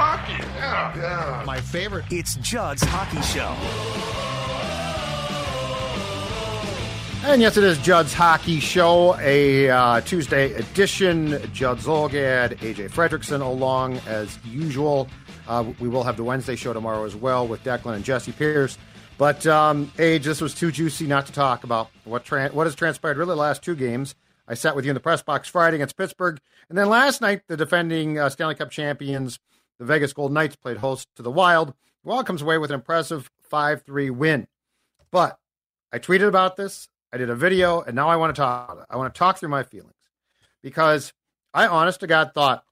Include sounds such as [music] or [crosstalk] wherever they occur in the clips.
Hockey, yeah. Yeah. My favorite. It's Judd's Hockey Show. And yes, it is Judd's Hockey Show, a uh, Tuesday edition. Judd Zulgad, AJ Fredrickson along as usual. Uh, we will have the Wednesday show tomorrow as well with Declan and Jesse Pierce. But um, Age, this was too juicy not to talk about what tran- what has transpired really the last two games. I sat with you in the press box Friday against Pittsburgh, and then last night the defending uh, Stanley Cup champions, the Vegas Golden Knights, played host to the Wild. The Wild comes away with an impressive five three win. But I tweeted about this. I did a video, and now I want to talk. I want to talk through my feelings because I, honest to God, thought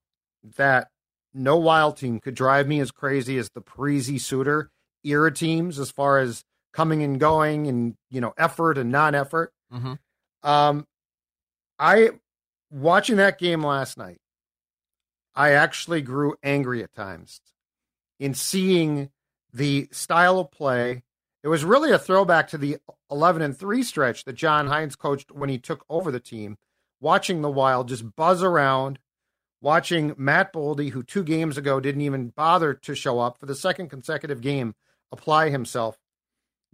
that no Wild team could drive me as crazy as the Parise Suter era teams as far as coming and going and you know effort and non-effort. Mm-hmm. Um, I watching that game last night. I actually grew angry at times in seeing the style of play. It was really a throwback to the 11 and 3 stretch that John Hynes coached when he took over the team. Watching the Wild just buzz around, watching Matt Boldy, who two games ago didn't even bother to show up for the second consecutive game, apply himself.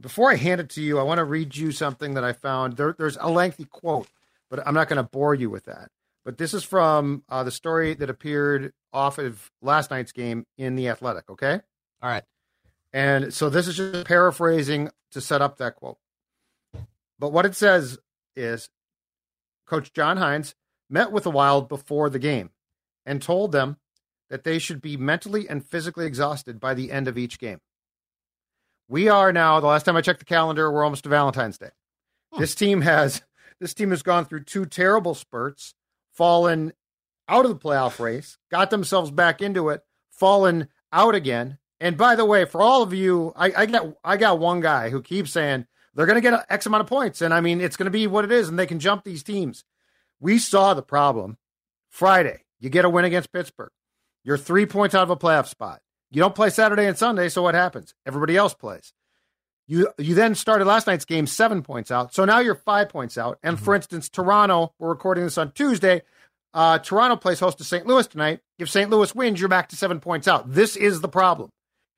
Before I hand it to you, I want to read you something that I found. There, there's a lengthy quote, but I'm not going to bore you with that. But this is from uh, the story that appeared off of last night's game in The Athletic, okay? All right. And so this is just paraphrasing to set up that quote. But what it says is Coach John Hynes met with the Wild before the game and told them that they should be mentally and physically exhausted by the end of each game. We are now, the last time I checked the calendar, we're almost to Valentine's Day. This team has this team has gone through two terrible spurts, fallen out of the playoff race, got themselves back into it, fallen out again. And by the way, for all of you, I, I got I got one guy who keeps saying they're going to get X amount of points, and I mean it's going to be what it is, and they can jump these teams. We saw the problem Friday. You get a win against Pittsburgh. You're three points out of a playoff spot. You don't play Saturday and Sunday, so what happens? Everybody else plays. You you then started last night's game seven points out, so now you're five points out. And for instance, Toronto, we're recording this on Tuesday. Uh, Toronto plays host to St. Louis tonight. If St. Louis wins, you're back to seven points out. This is the problem.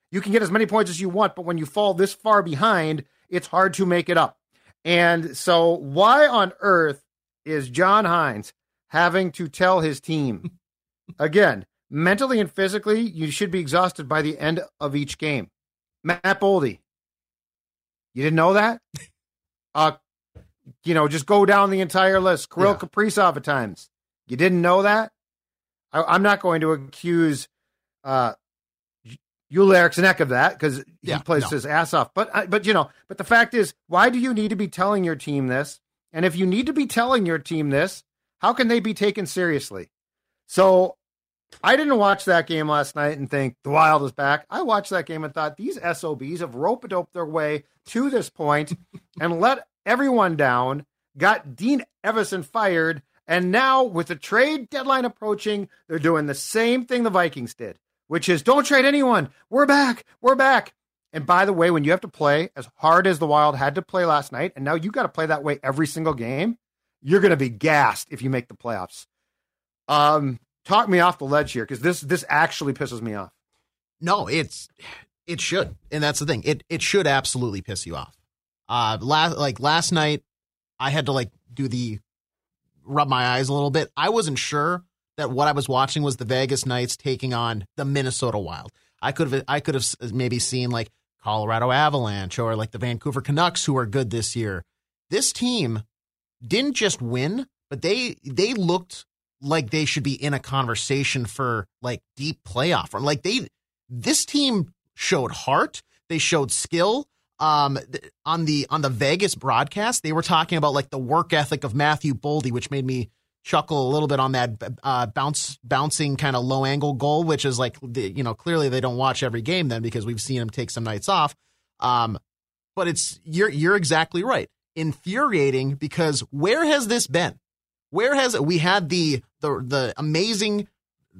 You can get as many points as you want, but when you fall this far behind, it's hard to make it up. And so, why on earth is John Hynes having to tell his team [laughs] again, mentally and physically, you should be exhausted by the end of each game? Matt Boldy, you didn't know that? [laughs] Uh, you know, just go down the entire list. Kirill Yeah. Kaprizov at times. You didn't know that? I, I'm not going to accuse uh, Joel Eriksson Ek of that because he Yeah, plays no. his ass off. But but you know, but the fact is, why do you need to be telling your team this? And if you need to be telling your team this, how can they be taken seriously? So I didn't watch that game last night and think the Wild is back. I watched that game and thought these SOBs have rope doped their way to this point [laughs] and let everyone down, got Dean Evason fired, and now with the trade deadline approaching, they're doing the same thing the Vikings did, which is don't trade anyone. We're back. We're back. And by the way, when you have to play as hard as the Wild had to play last night, and now you got to play that way every single game, you're going to be gassed if you make the playoffs. Um, talk me off the ledge here because this this actually pisses me off. No, it's it should, and that's the thing. It it should absolutely piss you off. Uh, last like last night, I had to like do the rub my eyes a little bit. I wasn't sure that what I was watching was the Vegas Knights taking on the Minnesota Wild. I could have I could have maybe seen like Colorado Avalanche or like the Vancouver Canucks who are good this year. This team didn't just win, but they they looked like they should be in a conversation for like deep playoff or like they this team showed heart they showed skill um on the on the Vegas broadcast they were talking about like the work ethic of Matthew Boldy which made me chuckle a little bit on that uh, bounce bouncing kind of low angle goal, which is like you know clearly they don't watch every game then because we've seen him take some nights off. Um, but it's you're you're exactly right. Infuriating because where has this been? Where has we had the the the amazing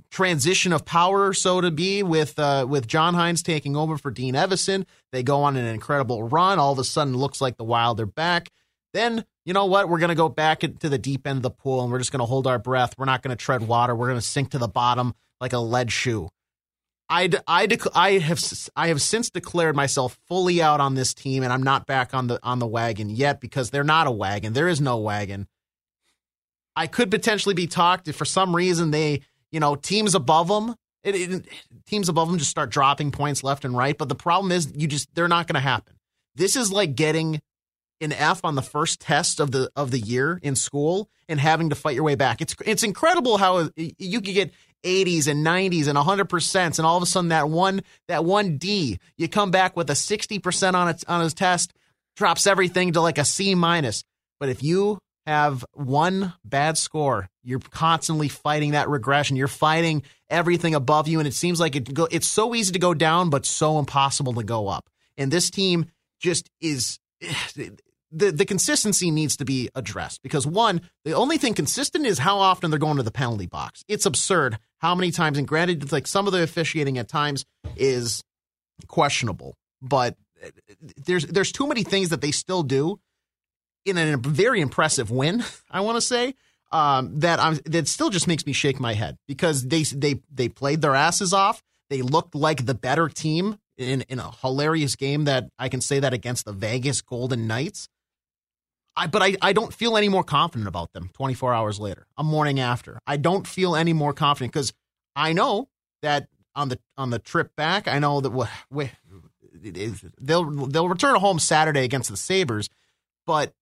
transition of power, so to be, with uh, with John Hynes taking over for Dean Evason. They go on an incredible run. All of a sudden, looks like the Wild are back. Then you know what? We're going to go back into the deep end of the pool, and we're just going to hold our breath. We're not going to tread water. We're going to sink to the bottom like a lead shoe. I, I, I have I have since declared myself fully out on this team, and I'm not back on the on the wagon yet because they're not a wagon. There is no wagon. I could potentially be talked if for some reason they you know, teams above them, it, it, teams above them just start dropping points left and right. But the problem is, you just they're not going to happen. This is like getting an F on the first test of the of the year in school and having to fight your way back. It's it's incredible how you could get 80s and 90s and 100% and all of a sudden that one that one D you come back with a 60% on it on his test drops everything to like a C minus. But if you have one bad score, you're constantly fighting that regression. You're fighting everything above you, and it seems like it go, it's so easy to go down, but so impossible to go up. And this team just is [sighs] the the consistency needs to be addressed because one, the only thing consistent is how often they're going to the penalty box. It's absurd how many times. And granted, it's like some of the officiating at times is questionable, but uh, there's there's too many things that they still do in a very impressive win, I want to say, um, that I'm, that still just makes me shake my head because they they they played their asses off. They looked like the better team in in a hilarious game that I can say that against the Vegas Golden Knights. I, but I, I don't feel any more confident about them 24 hours later, a morning after. I don't feel any more confident because I know that on the on the trip back, I know that we, we, they'll they'll return home Saturday against the Sabres, but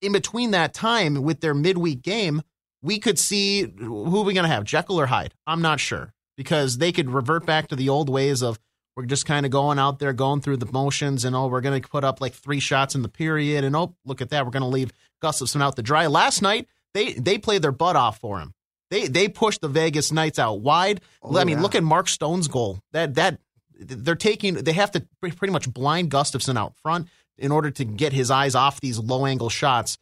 in between that time with their midweek game, we could see who are we going to have, Jekyll or Hyde? I'm not sure because they could revert back to the old ways of we're just kind of going out there, going through the motions, and oh, we're going to put up like three shots in the period, and oh, look at that, we're going to leave Gustavsson out to dry. Last night, they they played their butt off for him. They they pushed the Vegas Knights out wide. Oh, I mean, yeah. look at Mark Stone's goal. That that they're taking they have to pretty much blind Gustavsson out front in order to get his eyes off these low angle shots.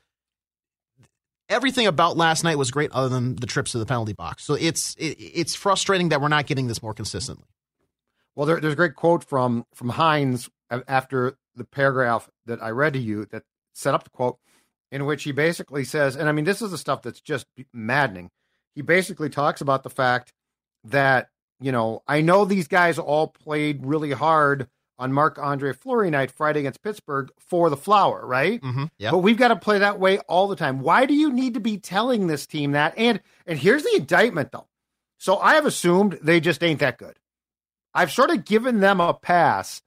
Everything about last night was great, other than the trips to the penalty box. So it's it, it's frustrating that we're not getting this more consistently. Well, there, there's a great quote from from Hynes after the paragraph that I read to you that set up the quote, in which he basically says, and I mean this is the stuff that's just maddening. He basically talks about the fact that you know I know these guys all played really hard on Marc-Andre Fleury night Friday against Pittsburgh for the flower, right? Mm-hmm. Yep. But we've got to play that way all the time. Why do you need to be telling this team that? And and here's the indictment though. So I have assumed they just ain't that good. I've sort of given them a pass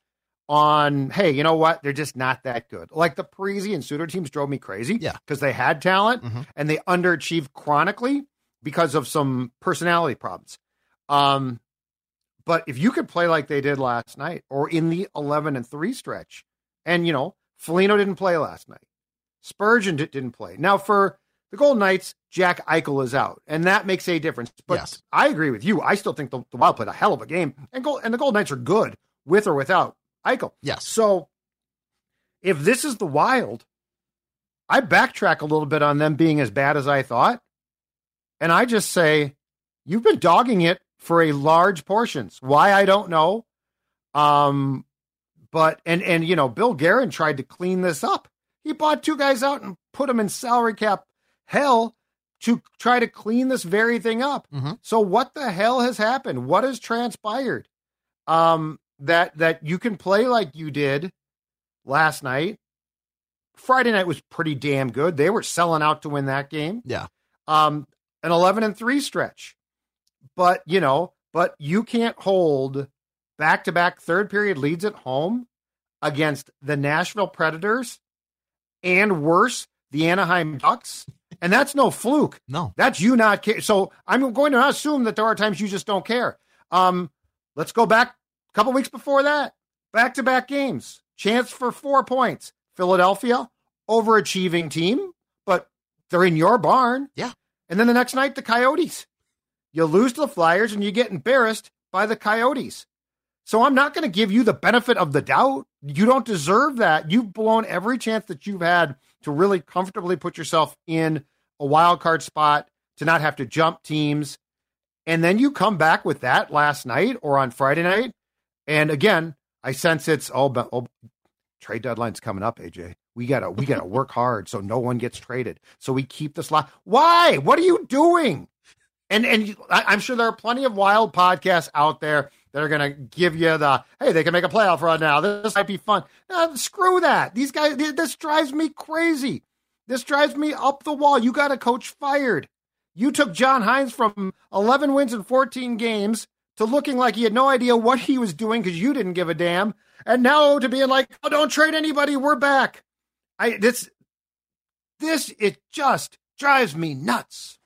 on, hey, you know what? They're just not that good. Like the Parise and Suter teams drove me crazy. Yeah. Because they had talent mm-hmm. and they underachieved chronically because of some personality problems. Um, but if you could play like they did last night or in the 11 and 3 stretch, and, you know, Foligno didn't play last night, Spurgeon didn't play. Now, for the Golden Knights, Jack Eichel is out, and that makes a difference. But yes. I agree with you. I still think the, the Wild played a hell of a game, and, Gold, and the Golden Knights are good with or without Eichel. Yes. So if this is the Wild, I backtrack a little bit on them being as bad as I thought. And I just say, you've been dogging it for a large portions. Why I don't know. Um, but and and you know, Bill Guerin tried to clean this up. He bought two guys out and put them in salary cap hell to try to clean this very thing up. Mm-hmm. So what the hell has happened? What has transpired? Um, that that you can play like you did last night. Friday night was pretty damn good. They were selling out to win that game. Yeah. Um, an 11 and 3 stretch. But, you know, but you can't hold back to back third period leads at home against the Nashville Predators and worse, the Anaheim Ducks. And that's no fluke. No. That's you not care. So I'm going to assume that there are times you just don't care. Um, let's go back a couple weeks before that. Back to back games. Chance for four points. Philadelphia, overachieving team, but they're in your barn. Yeah. And then the next night, the Coyotes. You lose to the Flyers and you get embarrassed by the Coyotes. So I'm not going to give you the benefit of the doubt. You don't deserve that. You've blown every chance that you've had to really comfortably put yourself in a wild card spot, to not have to jump teams. And then you come back with that last night or on Friday night. And again, I sense it's oh, oh trade deadline's coming up, AJ. We gotta we gotta work hard so no one gets traded. So we keep this lot. Why? What are you doing? And and I'm sure there are plenty of wild podcasts out there that are gonna give you the hey they can make a playoff run now. This might be fun. Uh, screw that. These guys. This drives me crazy. This drives me up the wall. You got a coach fired. You took John Hynes from 11 wins in 14 games to looking like he had no idea what he was doing because you didn't give a damn, and now to being like, oh, don't trade anybody, we're back. I this this it just drives me nuts.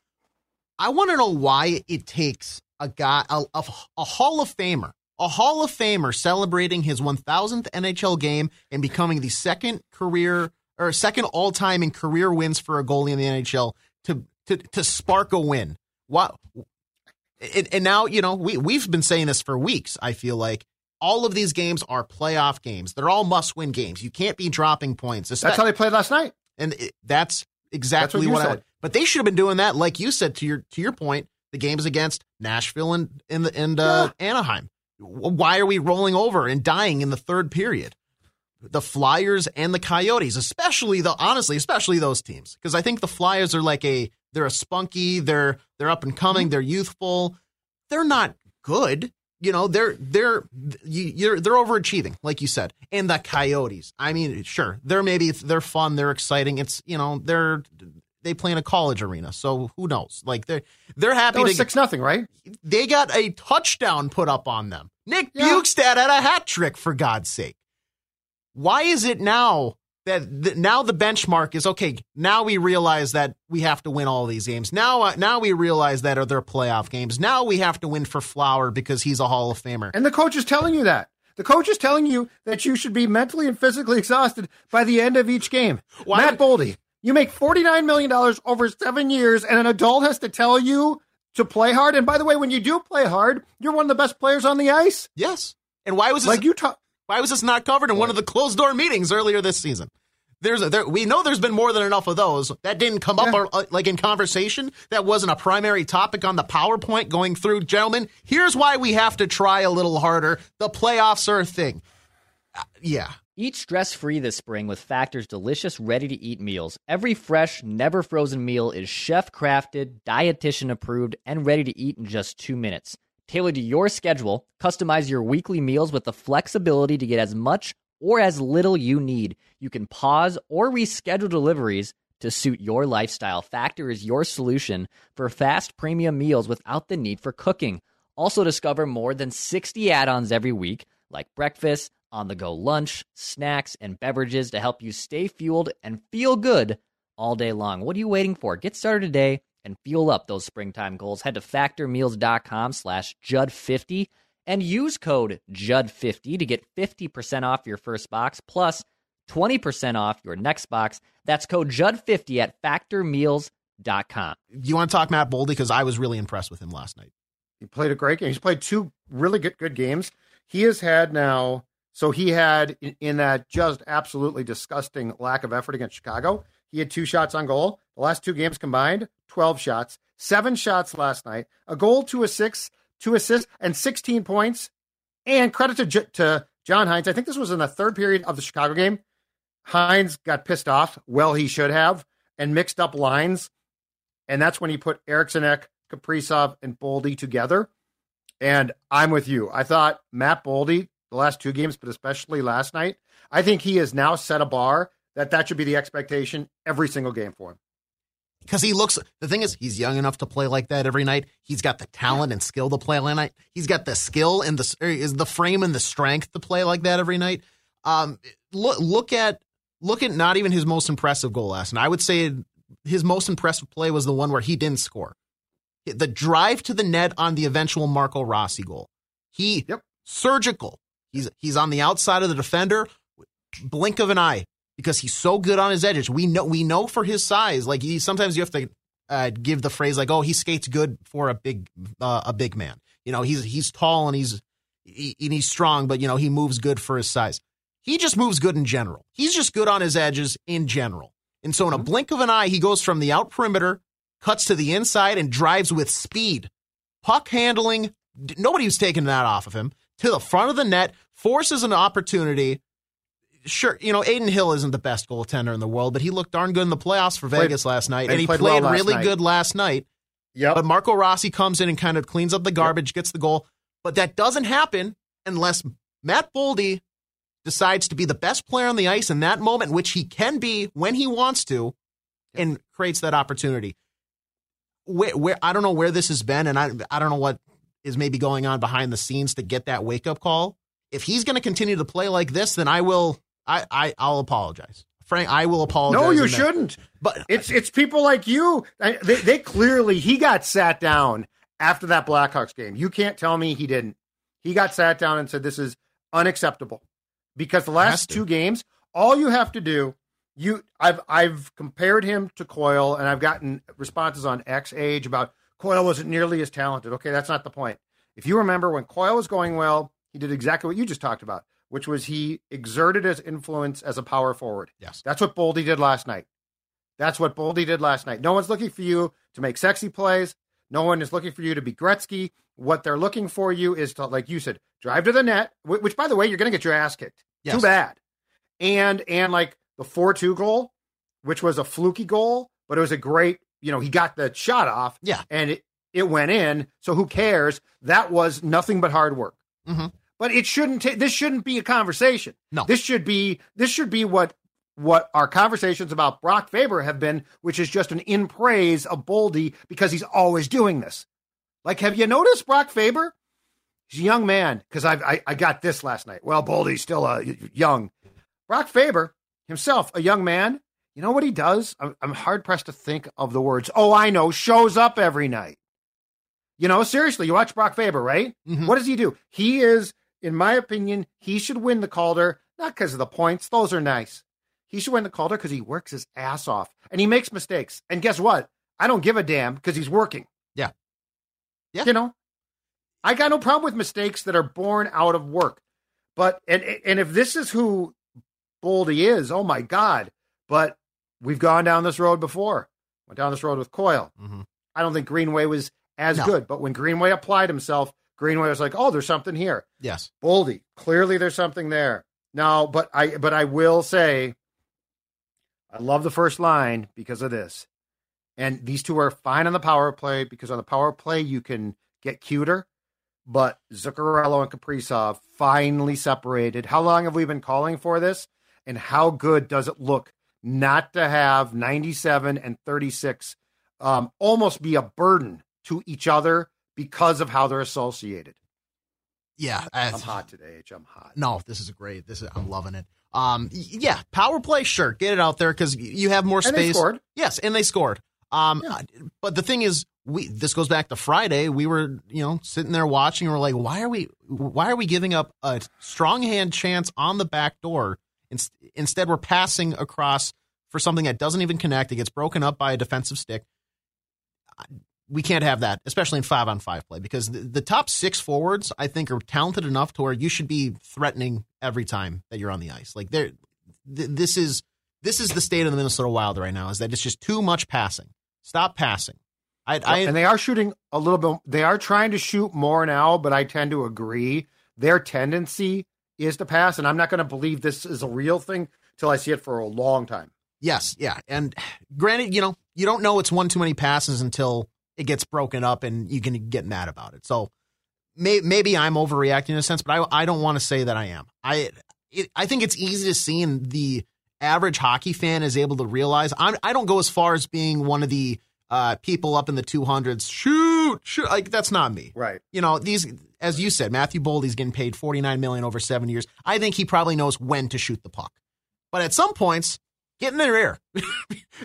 I want to know why it takes a guy, a, a, a Hall of Famer, a Hall of Famer celebrating his 1000th NHL game and becoming the second career or second all time in career wins for a goalie in the NHL to to to spark a win. What? And, and now you know we we've been saying this for weeks. I feel like all of these games are playoff games. They're all must win games. You can't be dropping points. That's how they played last night. And it, that's exactly that's what, what I. But they should have been doing that, like you said to your to your point. The games against Nashville and in the and uh, yeah. Anaheim. Why are we rolling over and dying in the third period? The Flyers and the Coyotes, especially the honestly, especially those teams, because I think the Flyers are like a they're a spunky, they're they're up and coming, they're youthful. They're not good you know they're they're you, are they're overachieving like you said and the coyotes i mean sure they're maybe they're fun they're exciting it's you know they're they play in a college arena so who knows like they're they're happy to six nothing right they got a touchdown put up on them nick yeah. Bjugstad had a hat trick for god's sake why is it now that the, now the benchmark is okay. Now we realize that we have to win all these games. Now, uh, now we realize that are their playoff games. Now we have to win for Flower because he's a Hall of Famer. And the coach is telling you that. The coach is telling you that you should be mentally and physically exhausted by the end of each game. Why Matt Boldy, you make $49 million over seven years, and an adult has to tell you to play hard. And by the way, when you do play hard, you're one of the best players on the ice. Yes. And why was this, like you talk? Why was this not covered in one of the closed door meetings earlier this season? There's a, there, we know there's been more than enough of those. That didn't come up or, uh, like in conversation. That wasn't a primary topic on the PowerPoint going through. Gentlemen, here's why we have to try a little harder. The playoffs are a thing. Uh, yeah. Eat stress free this spring with Factor's delicious, ready to eat meals. Every fresh, never frozen meal is chef crafted, dietitian approved, and ready to eat in just two minutes. Tailored to your schedule, customize your weekly meals with the flexibility to get as much or as little you need. You can pause or reschedule deliveries to suit your lifestyle. Factor is your solution for fast premium meals without the need for cooking. Also, discover more than 60 add ons every week, like breakfast, on the go lunch, snacks, and beverages to help you stay fueled and feel good all day long. What are you waiting for? Get started today and fuel up those springtime goals. Head to factormeals.com slash Judd50 and use code JUD50 to get 50% off your first box plus 20% off your next box. That's code JUD50 at factormeals.com. You want to talk Matt Boldy? Because I was really impressed with him last night. He played a great game. He's played two really good, good games. He has had now, so he had in, in that just absolutely disgusting lack of effort against Chicago, he had two shots on goal. The last two games combined, 12 shots, seven shots last night, a goal, two assists, two assists, and 16 points. And credit to, to John Hynes. I think this was in the third period of the Chicago game. Hynes got pissed off. Well, he should have, and mixed up lines. And that's when he put Eriksson Ek, Kaprizov, and Boldy together. And I'm with you. I thought Matt Boldy, the last two games, but especially last night, I think he has now set a bar that that should be the expectation every single game for him. Because he looks, the thing is, he's young enough to play like that every night. He's got the talent and skill to play all night. He's got the skill and the is the frame and the strength to play like that every night. Um, look, look at look at not even his most impressive goal last night. I would say his most impressive play was the one where he didn't score. The drive to the net on the eventual Marco Rossi goal. He yep. surgical. He's he's on the outside of the defender. Blink of an eye because he's so good on his edges. We know we know for his size, like he sometimes you have to uh, give the phrase like, "Oh, he skates good for a big uh, a big man." You know, he's he's tall and he's he, and he's strong, but you know he moves good for his size. He just moves good in general. He's just good on his edges in general. And so, in a blink of an eye, he goes from the out perimeter, cuts to the inside, and drives with speed. Puck handling, nobody was taking that off of him. To the front of the net, forces an opportunity. Sure, you know, Adin Hill isn't the best goaltender in the world, but he looked darn good in the playoffs for Played- Vegas last night. and he played played, well really night. good last night. Yep. But Marco Rossi comes in and kind of cleans up the garbage, gets the goal. But that doesn't happen unless Matt Boldy decides to be the best player on the ice in that moment, which he can be when he wants to, and creates that opportunity. Where, where I don't know where this has been, and I I don't know what is maybe going on behind the scenes to get that wake up call. If he's going to continue to play like this, then I will I, I I'll apologize. Frank, I will apologize. no, you shouldn't. But It's it's people like you. They, they clearly he got sat down after that Blackhawks game. You can't tell me he didn't. He got sat down and said this is unacceptable because the last two games, all you have to do, you I've I've compared him to Coyle and I've gotten responses on X age about Coyle wasn't nearly as talented. Okay, that's not the point. If you remember when Coyle was going well, he did exactly what you just talked about, which was he exerted his influence as a power forward. Yes. That's what Boldy did last night. That's what Boldy did last night. No one's looking for you to make sexy plays. No one is looking for you to be Gretzky. What they're looking for you is to, like you said, drive to the net. Which, by the way, you're going to get your ass kicked. Yes. Too bad. And and like the four-two goal, which was a fluky goal, but it was a great. You know, he got the shot off. Yeah. and it it went in. So who cares? That was nothing but hard work. Mhm. But it shouldn't. this shouldn't be a conversation. No. This should be. This should be what what our conversations about Brock Faber have been, which is just an in praise of Boldy because he's always doing this. Like, have you noticed Brock Faber? He's a young man because I, I I got this last night. Well, Boldy's still uh, young. Brock Faber himself, a young man. You know what he does? I'm, I'm hard pressed to think of the words. Oh, I know. Shows up every night. You know, seriously, you watch Brock Faber, right? Mhm. What does he do? He is, in my opinion, he should win the Calder, not because of the points. Those are nice. He should win the Calder because he works his ass off and he makes mistakes. And guess what? I don't give a damn because he's working. Yeah. Yeah. You know, I got no problem with mistakes that are born out of work. But, and, and if this is who Boldy is, oh my God. But we've gone down this road before. Went down this road with Coyle. Mhm. I don't think Greenway was as No. good. But when Greenway applied himself, Greenway was like, oh, there's something here. yes, Boldy, clearly there's something there. No, but I but I will say I love the first line because of this. And these two are fine on the power play because on the power play you can get cuter. But Zuccarello and Kaprizov finally separated. How long have we been calling for this? And how good does it look not to have 97 and 36 um, almost be a burden to each other because of how they're associated? yeah. I'm hot today, H. I'm hot. No, this is great. This is I'm loving it. Um, yeah, power play, sure, get it out there because you have more And space. they scored. Yes, and they scored. Um, but the thing is, we this goes back to Friday. We were, you know, sitting there watching, and we're like, why are we, why are we giving up a strong hand chance on the back door? Inst- Instead, we're passing across for something that doesn't even connect. It gets broken up by a defensive stick. We can't have that, especially in five on five play, because the, the top six forwards, I think, are talented enough to where you should be threatening every time that you're on the ice. Like there, th- this is this is the state of the Minnesota Wild right now. Is that it's just too much passing. Stop passing. I, I and they are shooting a little bit. They are trying to shoot more now, but I tend to agree. Their tendency is to pass, and I'm not going to believe this is a real thing till I see it for a long time. yes, yeah. And granted, you know, you don't know it's one too many passes until it gets broken up, and you can get mad about it. So may, maybe I'm overreacting in a sense, but I I don't want to say that I am. I it, I think it's easy to see, and the average hockey fan is able to realize. I'm, I don't go as far as being one of the uh, people up in the 200s. Shoot, shoot, like that's not me. Right. you know these as you said matthew boldy's getting paid 49 million over seven years. I think he probably knows when to shoot the puck. But at some points get in their ear. [laughs]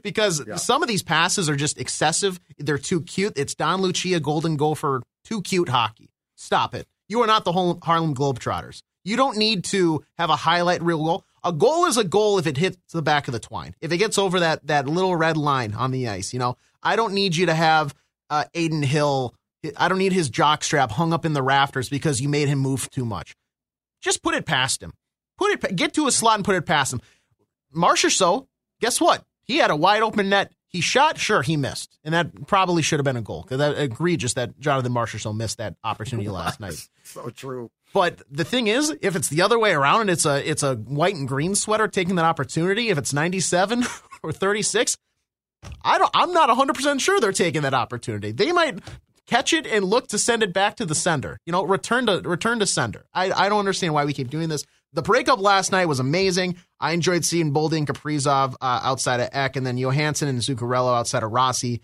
Because Yeah. some of these passes are just excessive. They're too cute. It's don lucia golden gopher too cute hockey. Stop it. You are not the whole harlem globetrotters. You don't need to have a highlight reel goal. A goal is a goal if it hits the back of the twine. If it gets over that that little red line on the ice you know I don't need you to have uh, Adin Hill. I don't need his jockstrap hung up in the rafters because you made him move too much. Just put it past him. Put it, get to a slot and put it past him. Marchessault, guess what? He had a wide open net. He shot, sure, he missed, and that probably should have been a goal. Because that egregious that Jonathan Marchessault missed that opportunity [laughs] last night. So true. But the thing is, if it's the other way around and it's a it's a white and green sweater taking that opportunity, if it's 97 [laughs] or 36, I don't I'm not 100% sure they're taking that opportunity. They might catch it and look to send it back to the sender. You know, return to return to sender. I, I don't understand why we keep doing this. The breakup last night was amazing. I enjoyed seeing Boldy and Kaprizov uh, outside of Ek, and then Johansson and Zuccarello outside of Rossi.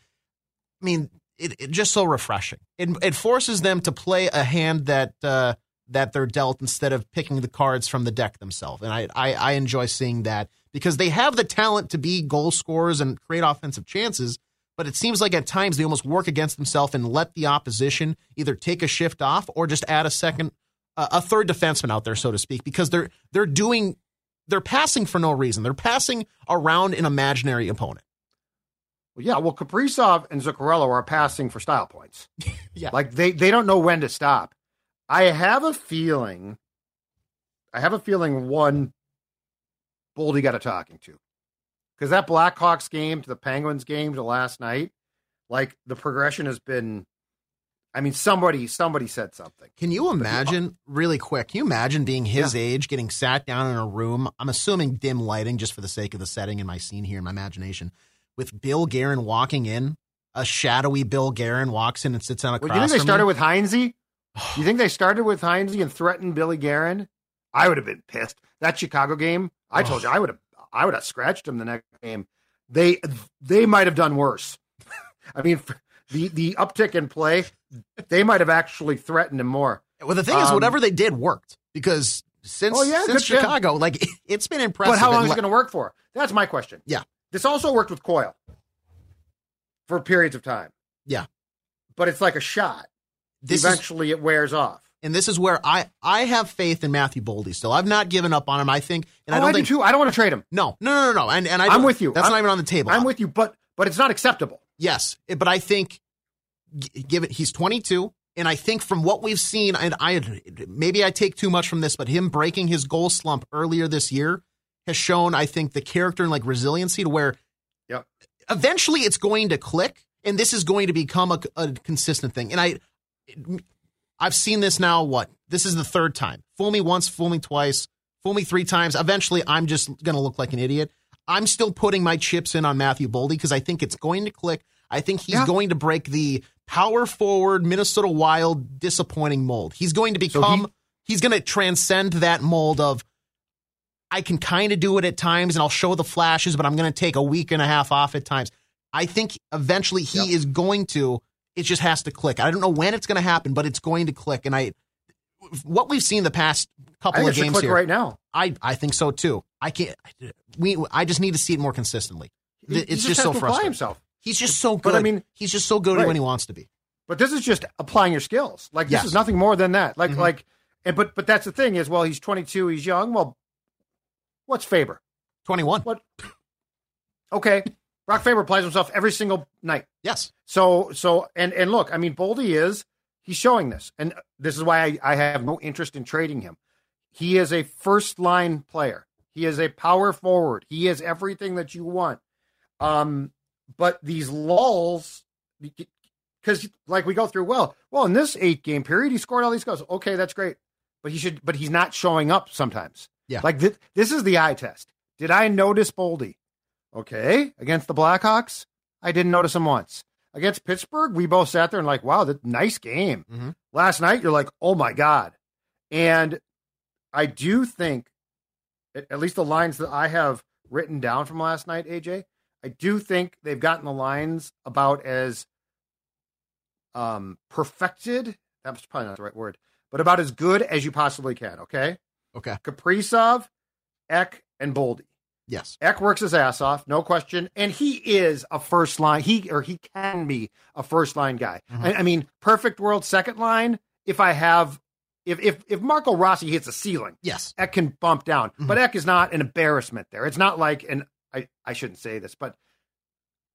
I mean, it, it just so refreshing. It, it forces them to play a hand that uh, that they're dealt instead of picking the cards from the deck themselves. And I, I, I enjoy seeing that because they have the talent to be goal scorers and create offensive chances. But it seems like at times they almost work against themselves and let the opposition either take a shift off or just add a second, uh, a third defenseman out there, so to speak, because they're they're doing they're passing for no reason. They're passing around an imaginary opponent. Well, yeah, well, Kaprizov and Zuccarello are passing for style points. [laughs] Yeah. Like they they don't know when to stop. I have a feeling. I have a feeling one. Boldy got a talking to, because that Blackhawks game to the Penguins game to last night, like the progression has been. I mean, somebody somebody said something. Can you imagine, really quick? Can you imagine being his age, getting sat down in a room? I'm assuming dim lighting, just for the sake of the setting in my scene here in my imagination, with Bill Guerin walking in. A shadowy Bill Guerin walks in and sits on a. Well, you think they started with Hynes? [sighs] You think they started with Hynes and threatened Billy Guerin? I would have been pissed. That Chicago game, I told you, I would have, I would have scratched him the next game. They, they might have done worse. [laughs] I mean, the the uptick in play, they might have actually threatened him more. Well, the thing is, Um, whatever they did worked because since Oh, yeah, since. Chicago, like [laughs] it's been impressive. But how long is it going to work for? That's my question. Yeah. This also worked with Coyle for periods of time. Yeah. But it's like a shot. This is, Eventually, it wears off. and this is where I I have faith in Matthew Boldy. Still, I've not given up on him. I think, and I oh, don't I think do too. I don't want to trade him. no, no, no, no, no. And and I I'm with you. That's I'm- not even on the table. I'm with you, but but it's not acceptable. Yes, eh, but I think given. He's 22, and I think from what we've seen, and I maybe I take too much from this, but him breaking his goal slump earlier this year has shown, I think, the character and like resiliency to where Yep. eventually it's going to click, and this is going to become a, a consistent thing. And I, I've seen this now. What this is the third time. Fool me once, fool me twice, fool me three times. Eventually, I'm just going to look like an idiot. I'm still putting my chips in on Matthew Boldy because I think it's going to click. I think he's Yeah. going to break the power forward Minnesota Wild disappointing mold. He's going to become. he's going to transcend that mold of. I can kind of do it at times, and I'll show the flashes, but I'm going to take a week and a half off at times. I think eventually he Yep. is going to. It just has to click. I don't know when it's going to happen, but it's going to click. And I, what we've seen the past couple of games click here, right now. I I think so too. I can't. We I just need to see it more consistently. He- It's he just, has so frustrating. himself. He's just so good. But, I mean- he's just so good Right. when he wants to be. But this is just applying your skills. Like this Yes. is nothing more than that. Like Mhm. like, and but but that's the thing is, well, he's 22, he's young. Well, what's Faber? Twenty one. What? Okay, Brock Faber applies himself every single night. Yes. So so and and look, I mean, Boldy is he's showing this, and this is why I, I have no interest in trading him. He is a first line player. He is a power forward. He is everything that you want. Um, but these lulls, because like we go through, well, well, in this eight game period, he scored all these goals. Okay, that's great, but he should, but he's not showing up sometimes. Yeah. like this, this is the eye test. Did I notice Boldy? Okay, against the Blackhawks, I didn't notice him once. Against Pittsburgh, we both sat there and like, wow, that nice game. Mhm. Last night, you're like, oh my god, and I do think, at, at least the lines that I have written down from last night, AJ, I do think they've gotten the lines about as um perfected. That's probably not the right word, but about as good as you possibly can. Okay, Okay. Kaprizov, Ek, and Boldy. Yes. Ek works his ass off, no question, and he is a first line. He or he can be a first line guy. Mhm. I, I mean, perfect world second line. If I have, if if if Marco Rossi hits a ceiling, Yes. Ek can bump down, Mhm. but Ek is not an embarrassment there. It's not like, and I I shouldn't say this, but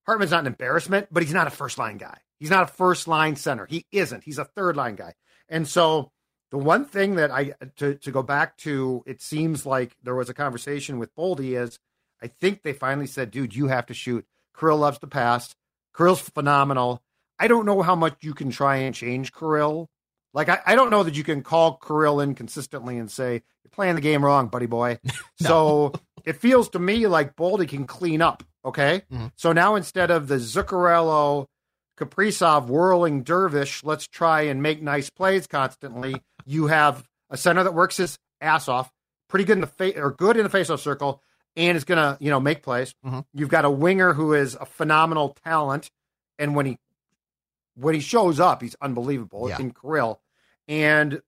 Hartman's not an embarrassment, but he's not a first line guy. He's not a first line center. He isn't. He's a third line guy. And so the one thing that I to to go back to, it seems like there was a conversation with Boldy is I think they finally said, dude, you have to shoot. Kirill loves to pass. Kirill's phenomenal. I don't know how much you can try and change Kirill. Like I, I don't know that you can call Kirill in consistently and say, You're playing the game wrong, buddy boy. [laughs] So it feels to me like Boldy can clean up. Okay. Mhm. So now instead of the Zuccarello Kaprizov whirling dervish, let's try and make nice plays constantly. You have a center that works his ass off, pretty good in the face or good in the faceoff circle, and is gonna, you know, make plays. Mhm. You've got a winger who is a phenomenal talent, and when he when he shows up, he's unbelievable Yeah. in Kirill and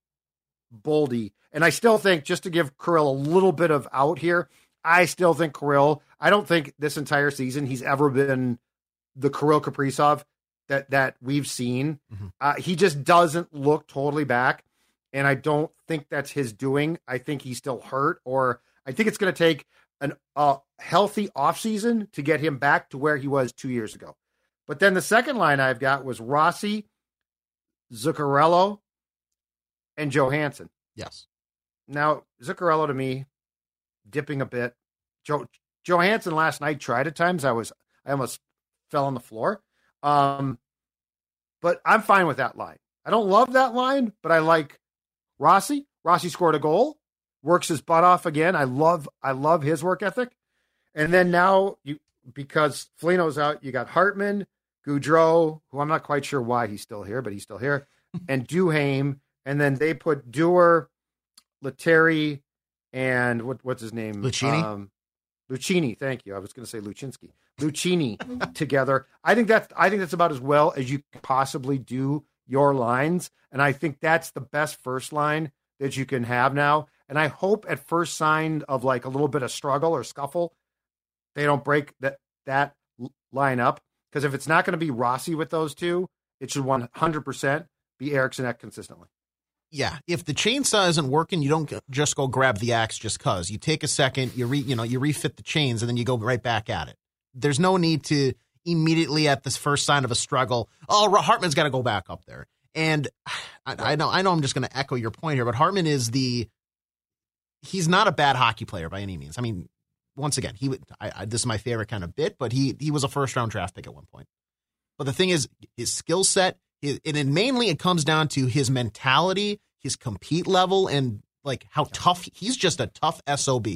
Boldy. And I still think, just to give Kirill a little bit of out here, I still think Kirill. I don't think this entire season he's ever been the Kirill Kaprizov that that we've seen. Mhm. Uh, he just doesn't look totally back, and I don't think that's his doing. I think he's still hurt, or I think it's going to take an a healthy offseason to get him back to where he was two years ago. But then the second line I've got was Rossi, Zuccarello, and Johansson. Yes. Now, Zuccarello to me, dipping a bit. Joe Johansson last night tried at times. I was I almost fell on the floor. Um, but I'm fine with that line. I don't love that line, but I like Rossi. Rossi scored a goal, works his butt off again. I love I love his work ethic. And then now you because Foligno's out, you got Hartman, Gaudreau, who I'm not quite sure why he's still here, but he's still here, [laughs] and Duhaime, and then they put Dewar, Lettieri, and what what's his name? Lucchini? Um, Lucchini, thank you. I was going to say Luchinsky. [laughs] Lucchini together. I think that's I think that's about as well as you could possibly do your lines, and I think that's the best first line that you can have now. And I hope at first sign of like a little bit of struggle or scuffle, they don't break that that line up because if it's not going to be Rossi with those two, it should one hundred percent be Eriksson consistently. yeah, if the chainsaw isn't working, you don't just go grab the axe just cause. You take a second, you re, you know, you refit the chains, and then you go right back at it. There's no need to immediately at this first sign of a struggle. Oh, Hartman's got to go back up there. And I, I know, I know, I'm just going to echo your point here, but Hartman is the. He's not a bad hockey player by any means. I mean, once again, he would. I, I, this is my favorite kind of bit, but he he was a first round draft pick at one point. But the thing is, his skill set, his, and mainly it comes down to his mentality, his compete level, and like how tough he's just a tough sob,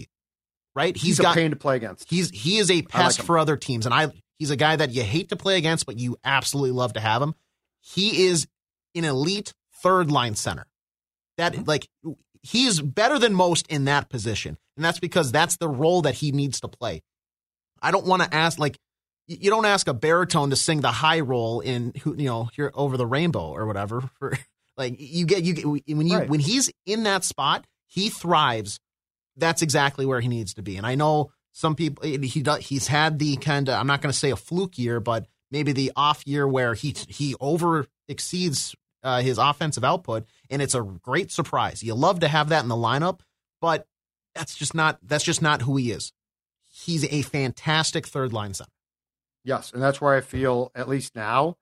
right? He's, a got pain to play against. he's he is a pest him. for other teams, and I he's a guy that you hate to play against, but you absolutely love to have him. He is an elite third line center. That mm-hmm. like he's better than most in that position, and that's because that's the role that he needs to play. I don't want to ask like you don't ask a baritone to sing the high role in who you know here over the rainbow or whatever [laughs] for like you get you get when you Right. when he's in that spot he thrives that's exactly where he needs to be and i know some people he does he's had the kind of i'm not going to say a fluke year but maybe the off year where he he over exceeds uh, his offensive output and it's a great surprise. You love to have that in the lineup but that's just not that's just not who he is. He's a fantastic third line center. Yes, and that's where I feel at least now,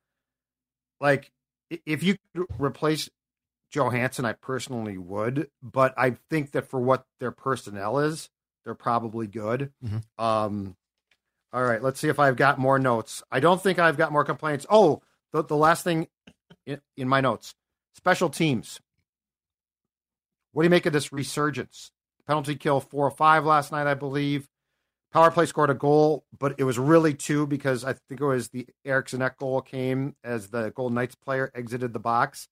like if you replace Johansson, I personally would, but I think that for what their personnel is, they're probably good. Mhm. Um, all right, let's see if I've got more notes. I don't think I've got more complaints. Oh, the, the last thing in, in my notes: special teams. What do you make of this resurgence? Penalty kill four or five last night, I believe. Power play scored a goal, but it was really two because I think it was the Eriksson goal came as the Golden Knights player exited the box.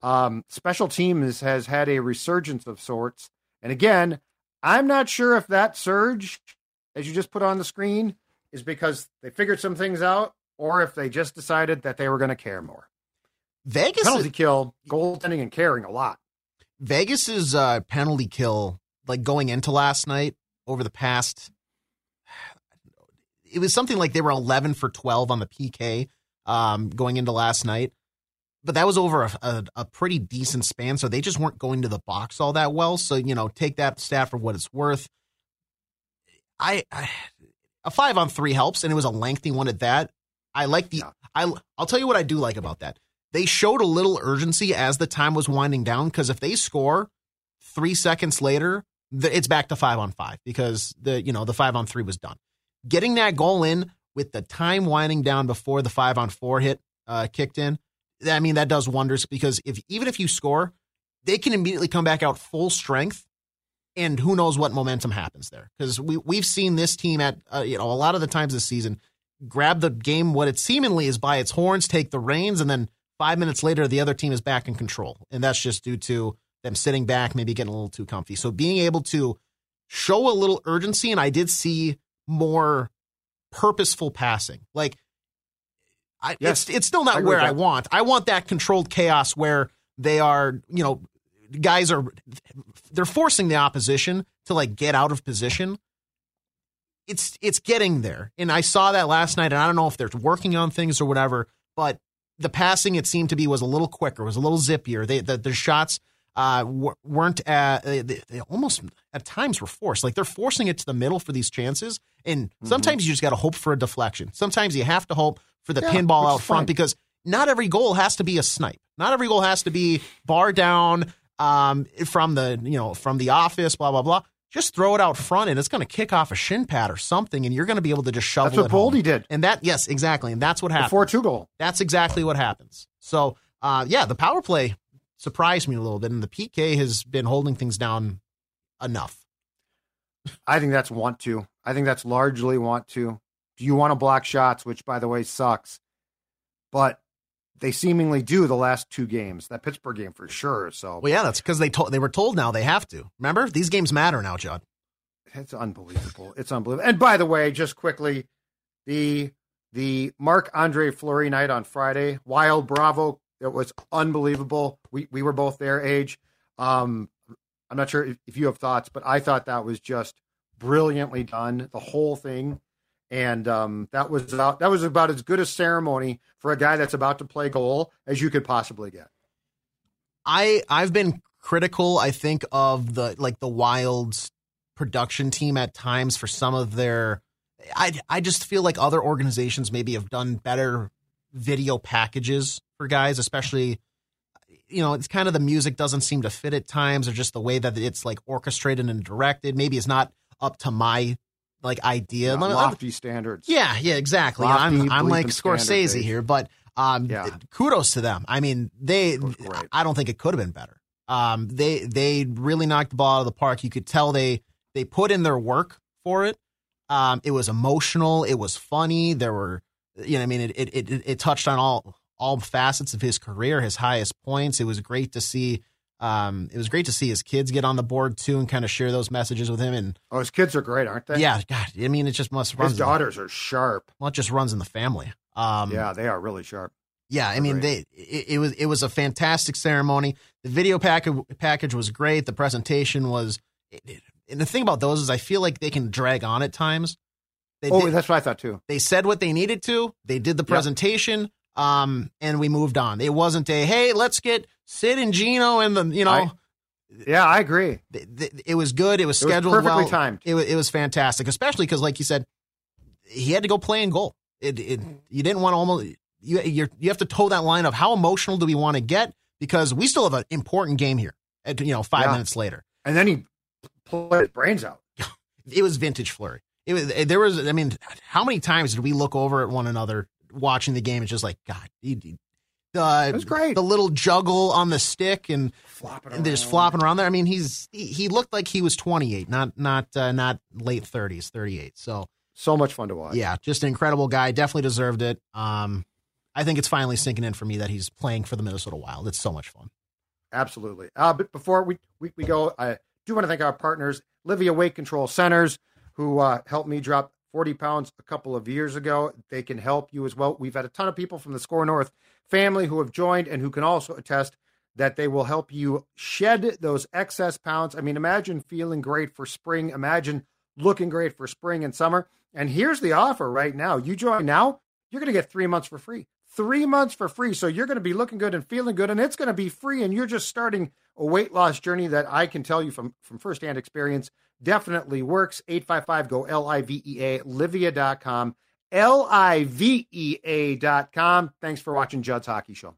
Um, special teams has had a resurgence of sorts. And again, I'm not sure if that surge, as you just put on the screen, is because they figured some things out or if they just decided that they were going to care more. Vegas Penalty kill, goaltending, and caring a lot. Vegas's uh, penalty kill, like going into last night over the past, [sighs] it was something like they were 11 for 12 on the PK um, going into last night. But that was over a, a, a pretty decent span, so they just weren't going to the box all that well. So you know, take that stat for what it's worth. I, I a five on three helps, and it was a lengthy one at that. I like the I I'll tell you what I do like about that. They showed a little urgency as the time was winding down because if they score three seconds later, it's back to five on five because the you know the five on three was done. Getting that goal in with the time winding down before the five on four hit uh, kicked in, I mean that does wonders because if even if you score, they can immediately come back out full strength, and who knows what momentum happens there because we we've seen this team at uh, you know a lot of the times this season grab the game what it seemingly is by its horns, take the reins, and then five minutes later the other team is back in control, and that's just due to them sitting back, maybe getting a little too comfy. So being able to show a little urgency, and I did see more purposeful passing. Like, I, Yes. it's it's still not agree where I want. I want that controlled chaos where they are, you know, guys are they're forcing the opposition to like get out of position. It's it's getting there, and I saw that last night. And I don't know if they're working on things or whatever, but the passing it seemed to be was a little quicker, was a little zippier. They the, the shots uh, weren't at, they, they almost at times were forced. Like they're forcing it to the middle for these chances, and Mm-hmm. sometimes you just got to hope for a deflection. Sometimes you have to hope for the Yeah, pinball out front fine. because not every goal has to be a snipe. Not every goal has to be bar down um, from the you know from the office. Blah blah blah. Just throw it out front, and it's going to kick off a shin pad or something, and you're going to be able to just shovel That's what. Boldy did. And that yes, exactly, and that's what happened. four two goal. That's exactly what happens. So, uh, yeah, the power play surprised me a little bit, and the PK has been holding things down enough. I think that's want to. I think that's largely want to. Do you want to block shots, which by the way sucks, but they seemingly do the last two games. That Pittsburgh game for sure. So Well, yeah, that's because they told they were told now they have to. Remember, these games matter now, Judd. it's unbelievable. It's unbelievable. And by the way, just quickly, the the Marc-Andre Fleury night on Friday, Wild Bravo, it was unbelievable. We we were both there, AJ. Um, I'm not sure if, if you have thoughts, but I thought that was just brilliantly done, the whole thing. And um, that was about that was about as good a ceremony for a guy that's about to play goal as you could possibly get. I I've been critical, I think, of the like the Wild's production team at times for some of their I I just feel like other organizations maybe have done better video packages for guys, especially you know, it's kind of the music doesn't seem to fit at times or just the way that it's like orchestrated and directed. Maybe it's not up to my like idea. Let me- let me- lofty standards. yeah, yeah, exactly. Lofty, I'm I'm like standard, Scorsese here, but um, Yeah. kudos to them. I mean, they. I don't think it could have been better. Um, they they really knocked the ball out of the park. You could tell they they put in their work for it. Um, it was emotional. It was funny. There were, you know, I mean, it it it, it touched on all all facets of his career, his highest points. It was great to see. Um, it was great to see his kids get on the board too and kind of share those messages with him. And Oh, his kids are great, aren't they? yeah, God, I mean, it just must His runs. in- daughters are sharp. well, it just runs in the family. Um, yeah, they are really sharp. yeah. I mean, they it, it was it was a fantastic ceremony. The video package package was great. The presentation was, it, it- and the thing about those is, I feel like they can drag on at times. They Oh, that's what I thought too. they said what they needed to. They did the Yep. presentation, um, and we moved on. It wasn't a hey, let's get Sid and Gino and the you know. I- Yeah, I agree. th- th- it was good. It was It was scheduled perfectly well. timed. It was, it was fantastic, especially because, like you said, he had to go play in goal. It, it you didn't want to almost you you're, you have to toe that line of how emotional do we want to get because we still have an important game here. At, you know, five Yeah. minutes later, And then he played his brains out. [laughs] it was vintage Fleury. It was eh, there was. I mean, how many times did we look over at one another watching the game and just like God, he, he- the It was great. the little juggle on the stick and Flopping they're just around. flopping around there. I mean, he's he, he looked like he was 28, not not uh, not late 30s, 38. So So much fun to watch. yeah, just an incredible guy. Definitely deserved it. Um, I think it's finally sinking in for me that he's playing for the Minnesota Wild. It's so much fun. Absolutely. Uh, but before we, we, we go, I do want to thank our partners, Livea Weight Control Centers, who uh, helped me drop 40 pounds a couple of years ago. They can help you as well. We've had a ton of people from the SKOR North family who have joined and who can also attest that they will help you shed those excess pounds. I mean, imagine feeling great for spring. Imagine looking great for spring and summer. And here's the offer right now. You join now, you're going to get three months for free. Three months for free. So you're going to be looking good and feeling good, and it's going to be free. And you're just starting a weight loss journey that I can tell you from, from firsthand experience definitely works. 855 go L I V E A, Livea.com. L I V E A dot com. Thanks for watching Judd's Hockey Show.